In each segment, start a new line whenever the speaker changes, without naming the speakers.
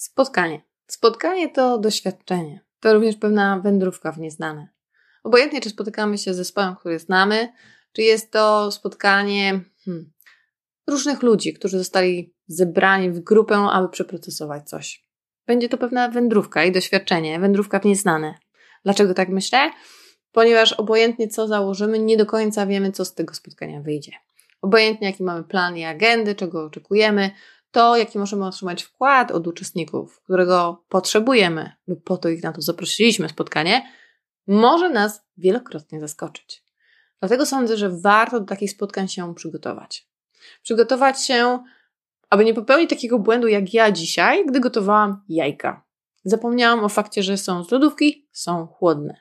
Spotkanie. Spotkanie to doświadczenie. To również pewna wędrówka w nieznane. Obojętnie, czy spotykamy się z zespołem, który znamy, czy jest to spotkanie hmm, różnych ludzi, którzy zostali zebrani w grupę, aby przeprocesować coś. Będzie to pewna wędrówka i doświadczenie, wędrówka w nieznane. Dlaczego tak myślę? Ponieważ obojętnie co założymy, nie do końca wiemy, co z tego spotkania wyjdzie. Obojętnie jaki mamy plan i agendy, czego oczekujemy, to jaki możemy otrzymać wkład od uczestników, którego potrzebujemy, bo po to ich na to zaprosiliśmy spotkanie, może nas wielokrotnie zaskoczyć. Dlatego sądzę, że warto do takich spotkań się przygotować. Przygotować się, aby nie popełnić takiego błędu jak ja dzisiaj, gdy gotowałam jajka. Zapomniałam o fakcie, że są z lodówki, są chłodne.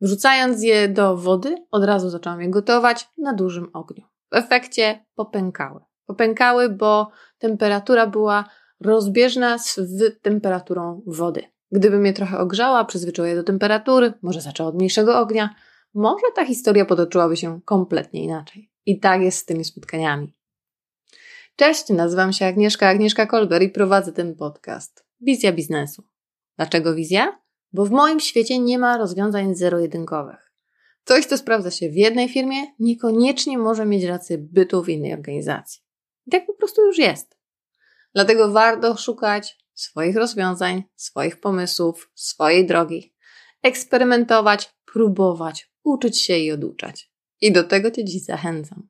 Wrzucając je do wody, od razu zaczęłam je gotować na dużym ogniu. W efekcie popękały. Popękały, bo temperatura była rozbieżna z temperaturą wody. Gdybym je trochę ogrzała, przyzwyczaiła do temperatury, może zaczęła od mniejszego ognia, może ta historia potoczyłaby się kompletnie inaczej. I tak jest z tymi spotkaniami. Cześć, nazywam się Agnieszka Agnieszka Kolber i prowadzę ten podcast. Wizja biznesu. Dlaczego wizja? Bo w moim świecie nie ma rozwiązań zero-jedynkowych. Coś, co sprawdza się w jednej firmie, niekoniecznie może mieć rację bytu w innej organizacji. I tak po prostu już jest. Dlatego warto szukać swoich rozwiązań, swoich pomysłów, swojej drogi, eksperymentować, próbować, uczyć się i oduczać. I do tego Cię dziś zachęcam.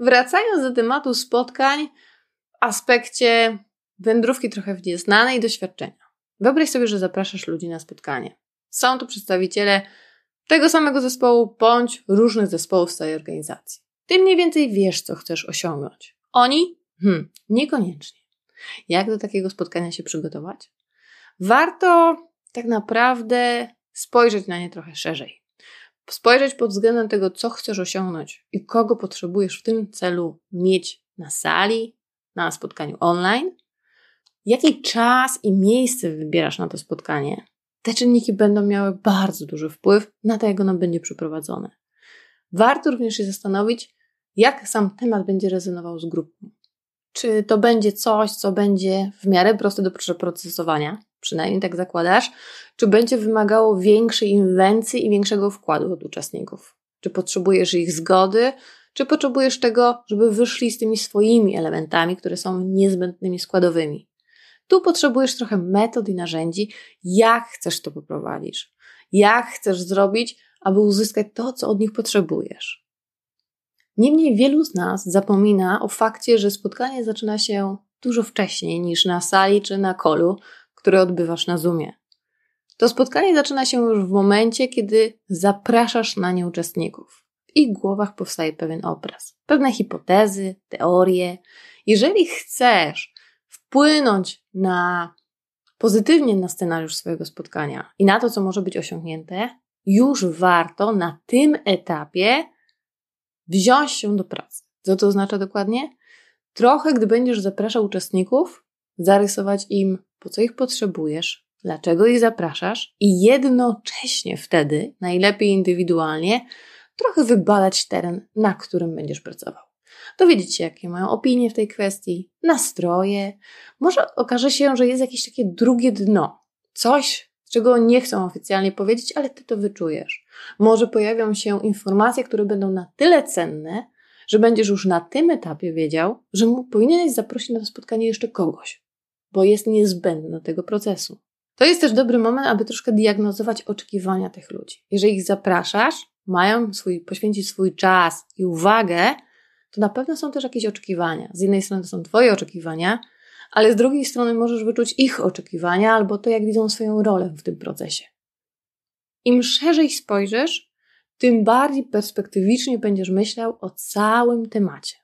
Wracając do tematu spotkań w aspekcie wędrówki trochę w nieznane i doświadczenia. Wyobraź sobie, że zapraszasz ludzi na spotkanie. Są to przedstawiciele tego samego zespołu bądź różnych zespołów z całej organizacji. Ty mniej więcej wiesz, co chcesz osiągnąć. Oni? Hmm, niekoniecznie. Jak do takiego spotkania się przygotować? Warto tak naprawdę spojrzeć na nie trochę szerzej. Spojrzeć pod względem tego, co chcesz osiągnąć i kogo potrzebujesz w tym celu mieć na sali, na spotkaniu online, jaki czas i miejsce wybierasz na to spotkanie. Te czynniki będą miały bardzo duży wpływ na to, jak ono będzie przeprowadzone. Warto również się zastanowić, jak sam temat będzie rezonował z grupą. Czy to będzie coś, co będzie w miarę proste do przeprocesowania, przynajmniej tak zakładasz, czy będzie wymagało większej inwencji i większego wkładu od uczestników? Czy potrzebujesz ich zgody, czy potrzebujesz tego, żeby wyszli z tymi swoimi elementami, które są niezbędnymi składowymi? Tu potrzebujesz trochę metod i narzędzi, jak chcesz to poprowadzić, jak chcesz zrobić, aby uzyskać to, co od nich potrzebujesz. Niemniej wielu z nas zapomina o fakcie, że spotkanie zaczyna się dużo wcześniej niż na sali czy na kolu, które odbywasz na Zoomie. To spotkanie zaczyna się już w momencie, kiedy zapraszasz na nie uczestników. W ich głowach powstaje pewien obraz, pewne hipotezy, teorie. Jeżeli chcesz wpłynąć na pozytywnie na scenariusz swojego spotkania i na to, co może być osiągnięte, już warto na tym etapie wziąć się do pracy. Co to oznacza dokładnie? Trochę, gdy będziesz zapraszał uczestników, zarysować im, po co ich potrzebujesz, dlaczego ich zapraszasz i jednocześnie wtedy, najlepiej indywidualnie, trochę wybadać teren, na którym będziesz pracował. Dowiedzieć się, jakie mają opinie w tej kwestii, nastroje. Może okaże się, że jest jakieś takie drugie dno, coś, czego nie chcą oficjalnie powiedzieć, ale ty to wyczujesz. Może pojawią się informacje, które będą na tyle cenne, że będziesz już na tym etapie wiedział, że powinieneś zaprosić na to spotkanie jeszcze kogoś, bo jest niezbędny do tego procesu. To jest też dobry moment, aby troszkę diagnozować oczekiwania tych ludzi. Jeżeli ich zapraszasz, mają swój, poświęcić swój czas i uwagę, to na pewno są też jakieś oczekiwania. Z jednej strony to są Twoje oczekiwania, ale z drugiej strony możesz wyczuć ich oczekiwania albo to, jak widzą swoją rolę w tym procesie. Im szerzej spojrzysz, tym bardziej perspektywicznie będziesz myślał o całym temacie.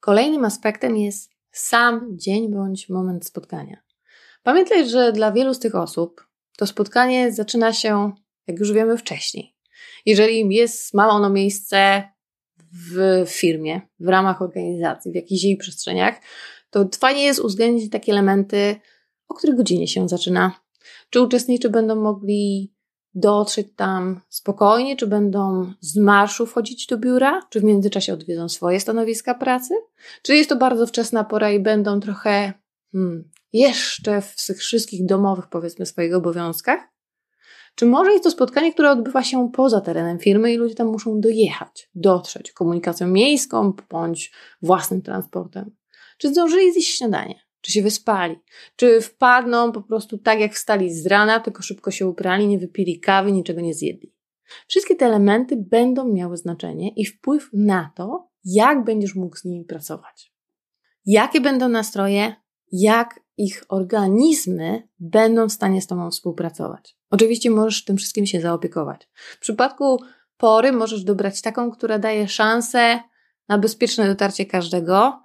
Kolejnym aspektem jest sam dzień bądź moment spotkania. Pamiętaj, że dla wielu z tych osób to spotkanie zaczyna się, jak już wiemy, wcześniej. Jeżeli jest, ma ono miejsce w firmie, w ramach organizacji, w jakichś jej przestrzeniach, to fajnie jest uwzględnić takie elementy, o której godzinie się zaczyna. Czy uczestnicy będą mogli dotrzeć tam spokojnie, czy będą z marszu wchodzić do biura, czy w międzyczasie odwiedzą swoje stanowiska pracy? Czy jest to bardzo wczesna pora i będą trochę hmm, jeszcze w tych wszystkich domowych, powiedzmy, swoich obowiązkach? Czy może jest to spotkanie, które odbywa się poza terenem firmy i ludzie tam muszą dojechać, dotrzeć komunikacją miejską bądź własnym transportem? Czy zdążyli zjeść śniadanie? Czy się wyspali? Czy wpadną po prostu tak, jak wstali z rana, tylko szybko się uprali, nie wypili kawy, niczego nie zjedli? Wszystkie te elementy będą miały znaczenie i wpływ na to, jak będziesz mógł z nimi pracować. Jakie będą nastroje, jak ich organizmy będą w stanie z Tobą współpracować. Oczywiście możesz tym wszystkim się zaopiekować. W przypadku pory możesz dobrać taką, która daje szansę na bezpieczne dotarcie każdego,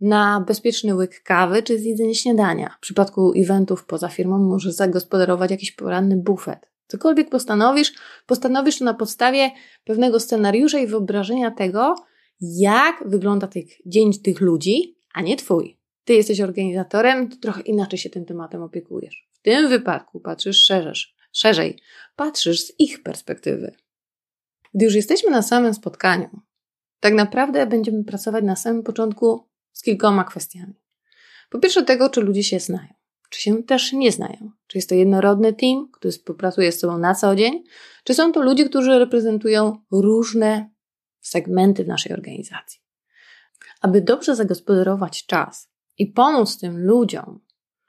na bezpieczny łyk kawy czy zjedzenie śniadania. W przypadku eventów poza firmą możesz zagospodarować jakiś poranny bufet. Cokolwiek postanowisz, postanowisz to na podstawie pewnego scenariusza i wyobrażenia tego, jak wygląda tych, dzień tych ludzi, a nie twój. Ty jesteś organizatorem, to trochę inaczej się tym tematem opiekujesz. W tym wypadku patrzysz szerzej, szerzej, patrzysz z ich perspektywy. Gdy już jesteśmy na samym spotkaniu, tak naprawdę będziemy pracować na samym początku z kilkoma kwestiami. Po pierwsze, tego, czy ludzie się znają, czy się też nie znają. Czy jest to jednorodny team, który współpracuje z sobą na co dzień, czy są to ludzie, którzy reprezentują różne segmenty w naszej organizacji. Aby dobrze zagospodarować czas i pomóc tym ludziom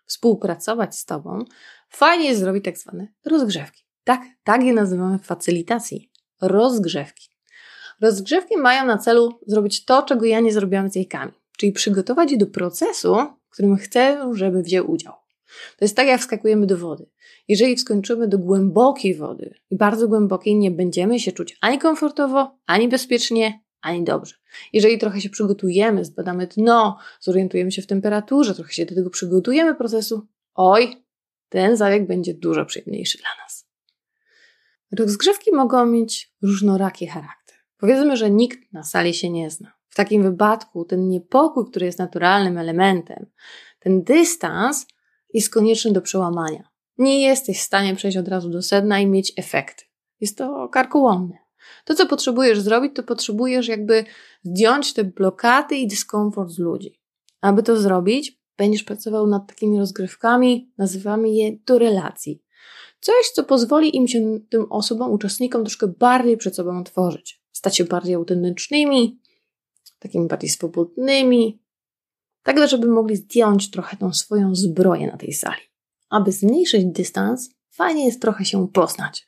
współpracować z Tobą, fajnie jest zrobić tak zwane rozgrzewki. Tak, tak je nazywamy w facylitacji. Rozgrzewki. Rozgrzewki mają na celu zrobić to, czego ja nie zrobiłam z jajkami, czyli przygotować je do procesu, w którym chcę, żeby wziął udział. To jest tak, jak wskakujemy do wody. Jeżeli wskończymy do głębokiej wody i bardzo głębokiej, nie będziemy się czuć ani komfortowo, ani bezpiecznie, ani dobrze. Jeżeli trochę się przygotujemy, zbadamy dno, zorientujemy się w temperaturze, trochę się do tego przygotujemy procesu, oj, ten zabieg będzie dużo przyjemniejszy dla nas. Rozgrzewki mogą mieć różnoraki charakter. Powiedzmy, że nikt na sali się nie zna. W takim wypadku ten niepokój, który jest naturalnym elementem, ten dystans jest konieczny do przełamania. Nie jesteś w stanie przejść od razu do sedna i mieć efekty. Jest to karkołomne. To, co potrzebujesz zrobić, to potrzebujesz jakby zdjąć te blokady i dyskomfort z ludzi. Aby to zrobić, będziesz pracował nad takimi rozgrywkami, nazywamy je do relacji. Coś, co pozwoli im się, tym osobom, uczestnikom troszkę bardziej przed sobą otworzyć. Stać się bardziej autentycznymi, takimi bardziej swobodnymi, tak żeby mogli zdjąć trochę tą swoją zbroję na tej sali. Aby zmniejszyć dystans, fajnie jest trochę się poznać.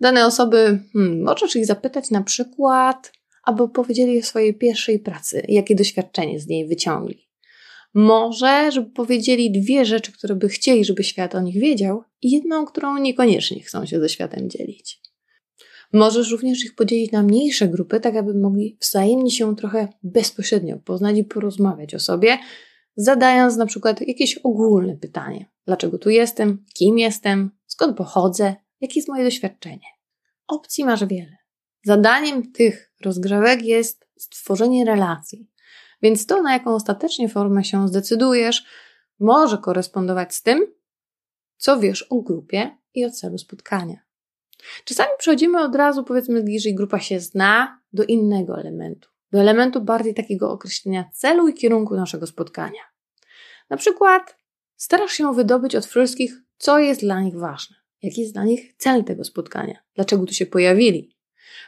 Dane osoby, hmm, możesz ich zapytać na przykład, aby opowiedzieli o swojej pierwszej pracy, jakie doświadczenie z niej wyciągli. Może, żeby powiedzieli dwie rzeczy, które by chcieli, żeby świat o nich wiedział, i jedną, którą niekoniecznie chcą się ze światem dzielić. Możesz również ich podzielić na mniejsze grupy, tak aby mogli wzajemnie się trochę bezpośrednio poznać i porozmawiać o sobie, zadając na przykład jakieś ogólne pytanie: dlaczego tu jestem, kim jestem, skąd pochodzę, jakie jest moje doświadczenie. Opcji masz wiele. Zadaniem tych rozgrzewek jest stworzenie relacji, więc to, na jaką ostatecznie formę się zdecydujesz, może korespondować z tym, co wiesz o grupie i o celu spotkania. Czasami przechodzimy od razu, powiedzmy, jeżeli grupa się zna, do innego elementu, do elementu bardziej takiego określenia celu i kierunku naszego spotkania. Na przykład starasz się wydobyć od wszystkich, co jest dla nich ważne, jaki jest dla nich cel tego spotkania, dlaczego tu się pojawili.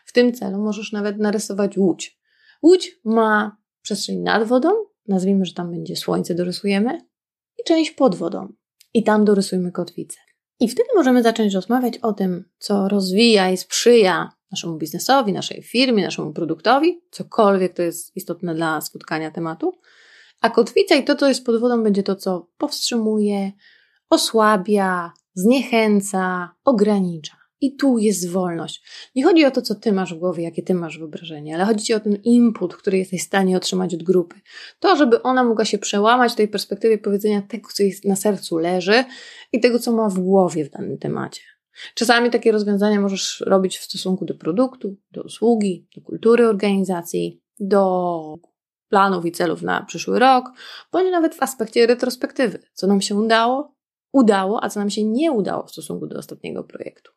W tym celu możesz nawet narysować łódź. Łódź ma przestrzeń nad wodą, nazwijmy, że tam będzie słońce, dorysujemy, i część pod wodą. I tam dorysujmy kotwicę. I wtedy możemy zacząć rozmawiać o tym, co rozwija i sprzyja naszemu biznesowi, naszej firmie, naszemu produktowi, cokolwiek to jest istotne dla spotkania tematu. A kotwica i to, co jest pod wodą, będzie to, co powstrzymuje, osłabia, zniechęca, ogranicza. I tu jest wolność. Nie chodzi o to, co ty masz w głowie, jakie ty masz wyobrażenie, ale chodzi ci o ten input, który jesteś w stanie otrzymać od grupy. To, żeby ona mogła się przełamać w tej perspektywie powiedzenia tego, co jest na sercu leży i tego, co ma w głowie w danym temacie. Czasami takie rozwiązania możesz robić w stosunku do produktu, do usługi, do kultury organizacji, do planów i celów na przyszły rok, bądź nawet w aspekcie retrospektywy, co nam się udało, udało, a co nam się nie udało w stosunku do ostatniego projektu.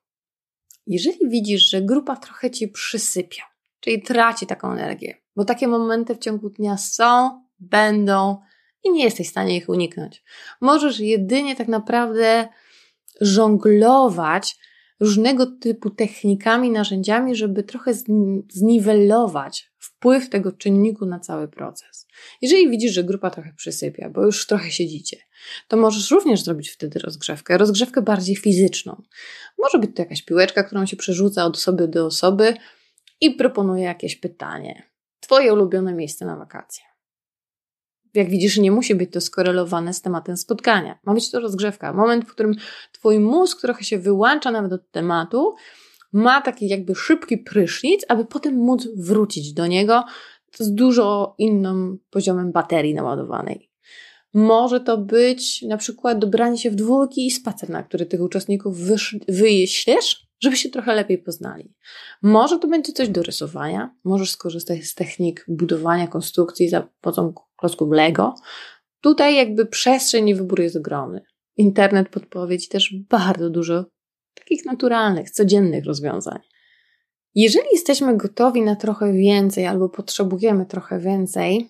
Jeżeli widzisz, że grupa trochę ci przysypia, czyli traci taką energię, bo takie momenty w ciągu dnia są, będą i nie jesteś w stanie ich uniknąć. Możesz jedynie tak naprawdę żonglować różnego typu technikami, narzędziami, żeby trochę zniwelować wpływ tego czynniku na cały proces. Jeżeli widzisz, że grupa trochę przysypia, bo już trochę siedzicie, to możesz również zrobić wtedy rozgrzewkę, rozgrzewkę bardziej fizyczną. Może być to jakaś piłeczka, którą się przerzuca od osoby do osoby i proponuje jakieś pytanie. Twoje ulubione miejsce na wakacje. Jak widzisz, nie musi być to skorelowane z tematem spotkania. Ma być to rozgrzewka. Moment, w którym Twój mózg trochę się wyłącza nawet od tematu, ma taki jakby szybki prysznic, aby potem móc wrócić do niego z dużo innym poziomem baterii naładowanej. Może to być na przykład dobranie się w dwójki i spacer, na który tych uczestników wyślesz, żeby się trochę lepiej poznali. Może to będzie coś do rysowania, możesz skorzystać z technik budowania konstrukcji za pomocą klocków Lego. Tutaj jakby przestrzeń i wybór jest ogromny. Internet podpowiedzi też bardzo dużo takich naturalnych, codziennych rozwiązań. Jeżeli jesteśmy gotowi na trochę więcej albo potrzebujemy trochę więcej,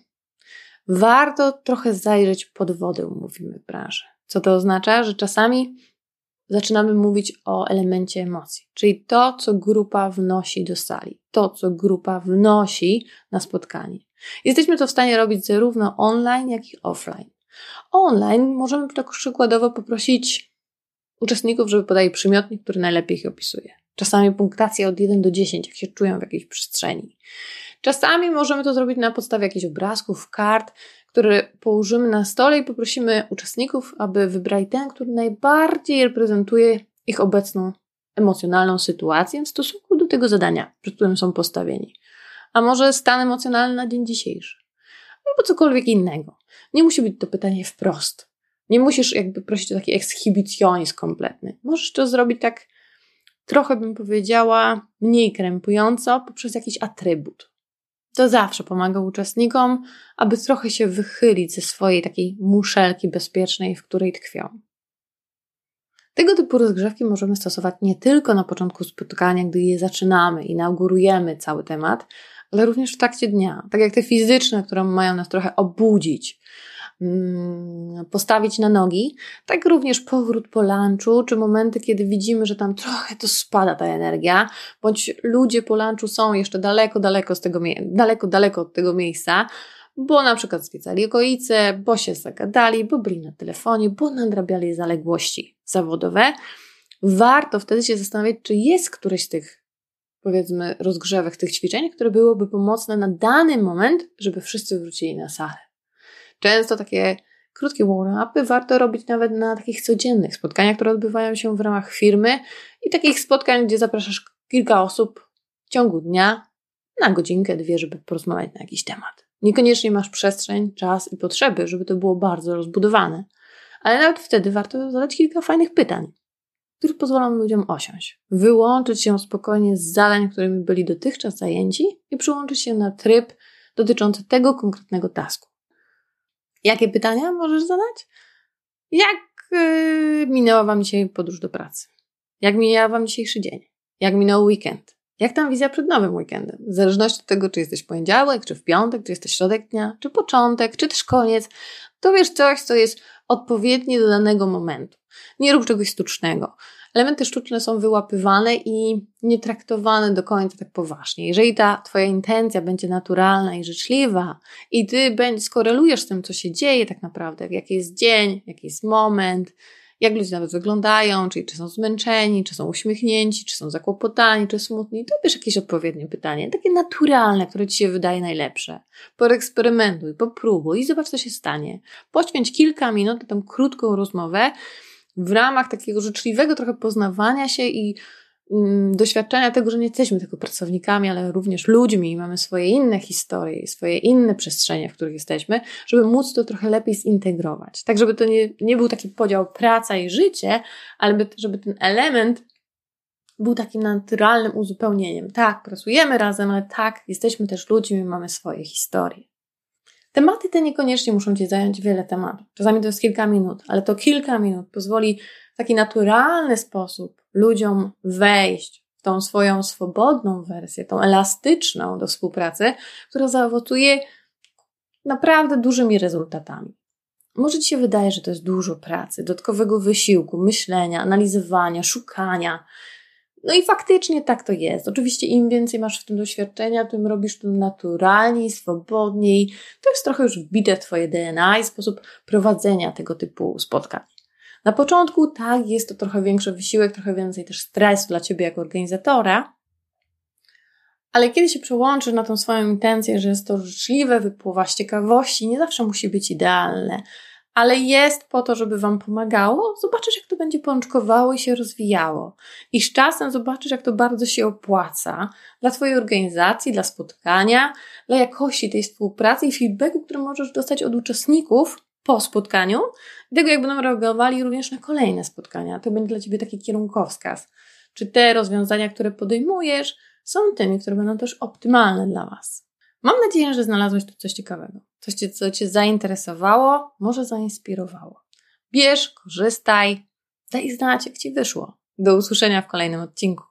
warto trochę zajrzeć pod wodę, mówimy w branży. Co to oznacza? Że czasami zaczynamy mówić o elemencie emocji, czyli to, co grupa wnosi do sali, to, co grupa wnosi na spotkanie. Jesteśmy to w stanie robić zarówno online, jak i offline. Online możemy tak przykładowo poprosić uczestników, żeby podali przymiotnik, który najlepiej ich opisuje. Czasami punktacja od 1 do 10, jak się czują w jakiejś przestrzeni. Czasami możemy to zrobić na podstawie jakichś obrazków, kart, które położymy na stole i poprosimy uczestników, aby wybrali ten, który najbardziej reprezentuje ich obecną emocjonalną sytuację w stosunku do tego zadania, przed którym są postawieni. A może stan emocjonalny na dzień dzisiejszy, albo cokolwiek innego. Nie musi być to pytanie wprost. Nie musisz jakby prosić o taki ekshibicjonizm kompletny. Możesz to zrobić tak trochę bym powiedziała mniej krępująco poprzez jakiś atrybut. To zawsze pomaga uczestnikom, aby trochę się wychylić ze swojej takiej muszelki bezpiecznej, w której tkwią. Tego typu rozgrzewki możemy stosować nie tylko na początku spotkania, gdy je zaczynamy, inaugurujemy cały temat, ale również w trakcie dnia. Tak jak te fizyczne, które mają nas trochę obudzić, postawić na nogi, tak również powrót po lunchu, czy momenty, kiedy widzimy, że tam trochę to spada ta energia, bądź ludzie po lunchu są jeszcze daleko, daleko, z tego, daleko, daleko od tego miejsca, bo na przykład zwiedzali okolice, bo się zagadali, bo byli na telefonie, bo nadrabiali zaległości zawodowe. Warto wtedy się zastanawiać, czy jest któreś z tych powiedzmy, rozgrzewek tych ćwiczeń, które byłoby pomocne na dany moment, żeby wszyscy wrócili na salę. Często takie krótkie warm-upy warto robić nawet na takich codziennych spotkaniach, które odbywają się w ramach firmy i takich spotkań, gdzie zapraszasz kilka osób w ciągu dnia na godzinkę, dwie, żeby porozmawiać na jakiś temat. Niekoniecznie masz przestrzeń, czas i potrzeby, żeby to było bardzo rozbudowane, ale nawet wtedy warto zadać kilka fajnych pytań które pozwolą ludziom osiąść, wyłączyć się spokojnie z zadań, którymi byli dotychczas zajęci i przyłączyć się na tryb dotyczący tego konkretnego tasku. Jakie pytania możesz zadać? Jak yy, minęła Wam dzisiaj podróż do pracy? Jak minęła Wam dzisiejszy dzień? Jak minął weekend? Jak tam wizja przed nowym weekendem? W zależności od tego, czy jesteś w poniedziałek, czy w piątek, czy jesteś środek dnia, czy początek, czy też koniec, to wiesz coś, co jest odpowiednie do danego momentu. Nie rób czegoś sztucznego. Elementy sztuczne są wyłapywane i nie traktowane do końca tak poważnie. Jeżeli ta Twoja intencja będzie naturalna i życzliwa i Ty skorelujesz z tym, co się dzieje tak naprawdę, jaki jest dzień, jaki jest moment, jak ludzie nawet wyglądają, czyli czy są zmęczeni, czy są uśmiechnięci, czy są zakłopotani, czy smutni, to bierz jakieś odpowiednie pytanie, takie naturalne, które Ci się wydaje najlepsze. Poeksperymentuj, popróbuj i zobacz, co się stanie. Poświęć kilka minut na tę krótką rozmowę, w ramach takiego życzliwego trochę poznawania się i mm, doświadczenia tego, że nie jesteśmy tylko pracownikami, ale również ludźmi i mamy swoje inne historie, swoje inne przestrzenie, w których jesteśmy, żeby móc to trochę lepiej zintegrować. Tak, żeby to nie, nie był taki podział praca i życie, ale żeby ten element był takim naturalnym uzupełnieniem. Tak, pracujemy razem, ale tak, jesteśmy też ludźmi, mamy swoje historie. Tematy te niekoniecznie muszą Ci zająć wiele tematów. Czasami to jest kilka minut, ale to kilka minut pozwoli w taki naturalny sposób ludziom wejść w tą swoją swobodną wersję, tą elastyczną do współpracy, która zaowocuje naprawdę dużymi rezultatami. Może Ci się wydaje, że to jest dużo pracy, dodatkowego wysiłku, myślenia, analizowania, szukania. No i faktycznie tak to jest. Oczywiście im więcej masz w tym doświadczenia, tym robisz to naturalniej, swobodniej. To jest trochę już wbite Twoje DNA i sposób prowadzenia tego typu spotkań. Na początku tak, jest to trochę większy wysiłek, trochę więcej też stresu dla Ciebie jako organizatora, ale kiedy się przełączysz na tą swoją intencję, że jest to życzliwe, wypływa z ciekawości, nie zawsze musi być idealne, ale jest po to, żeby Wam pomagało, zobaczysz, jak to będzie pączkowało i się rozwijało. I z czasem zobaczysz, jak to bardzo się opłaca dla Twojej organizacji, dla spotkania, dla jakości tej współpracy i feedbacku, który możesz dostać od uczestników po spotkaniu, i tego, jak będą reagowali również na kolejne spotkania. To będzie dla Ciebie taki kierunkowskaz. Czy te rozwiązania, które podejmujesz, są tymi, które będą też optymalne dla Was. Mam nadzieję, że znalazłeś tu coś ciekawego. Coś, co Cię zainteresowało, może zainspirowało. Bierz, korzystaj, daj znać, jak Ci wyszło. Do usłyszenia w kolejnym odcinku.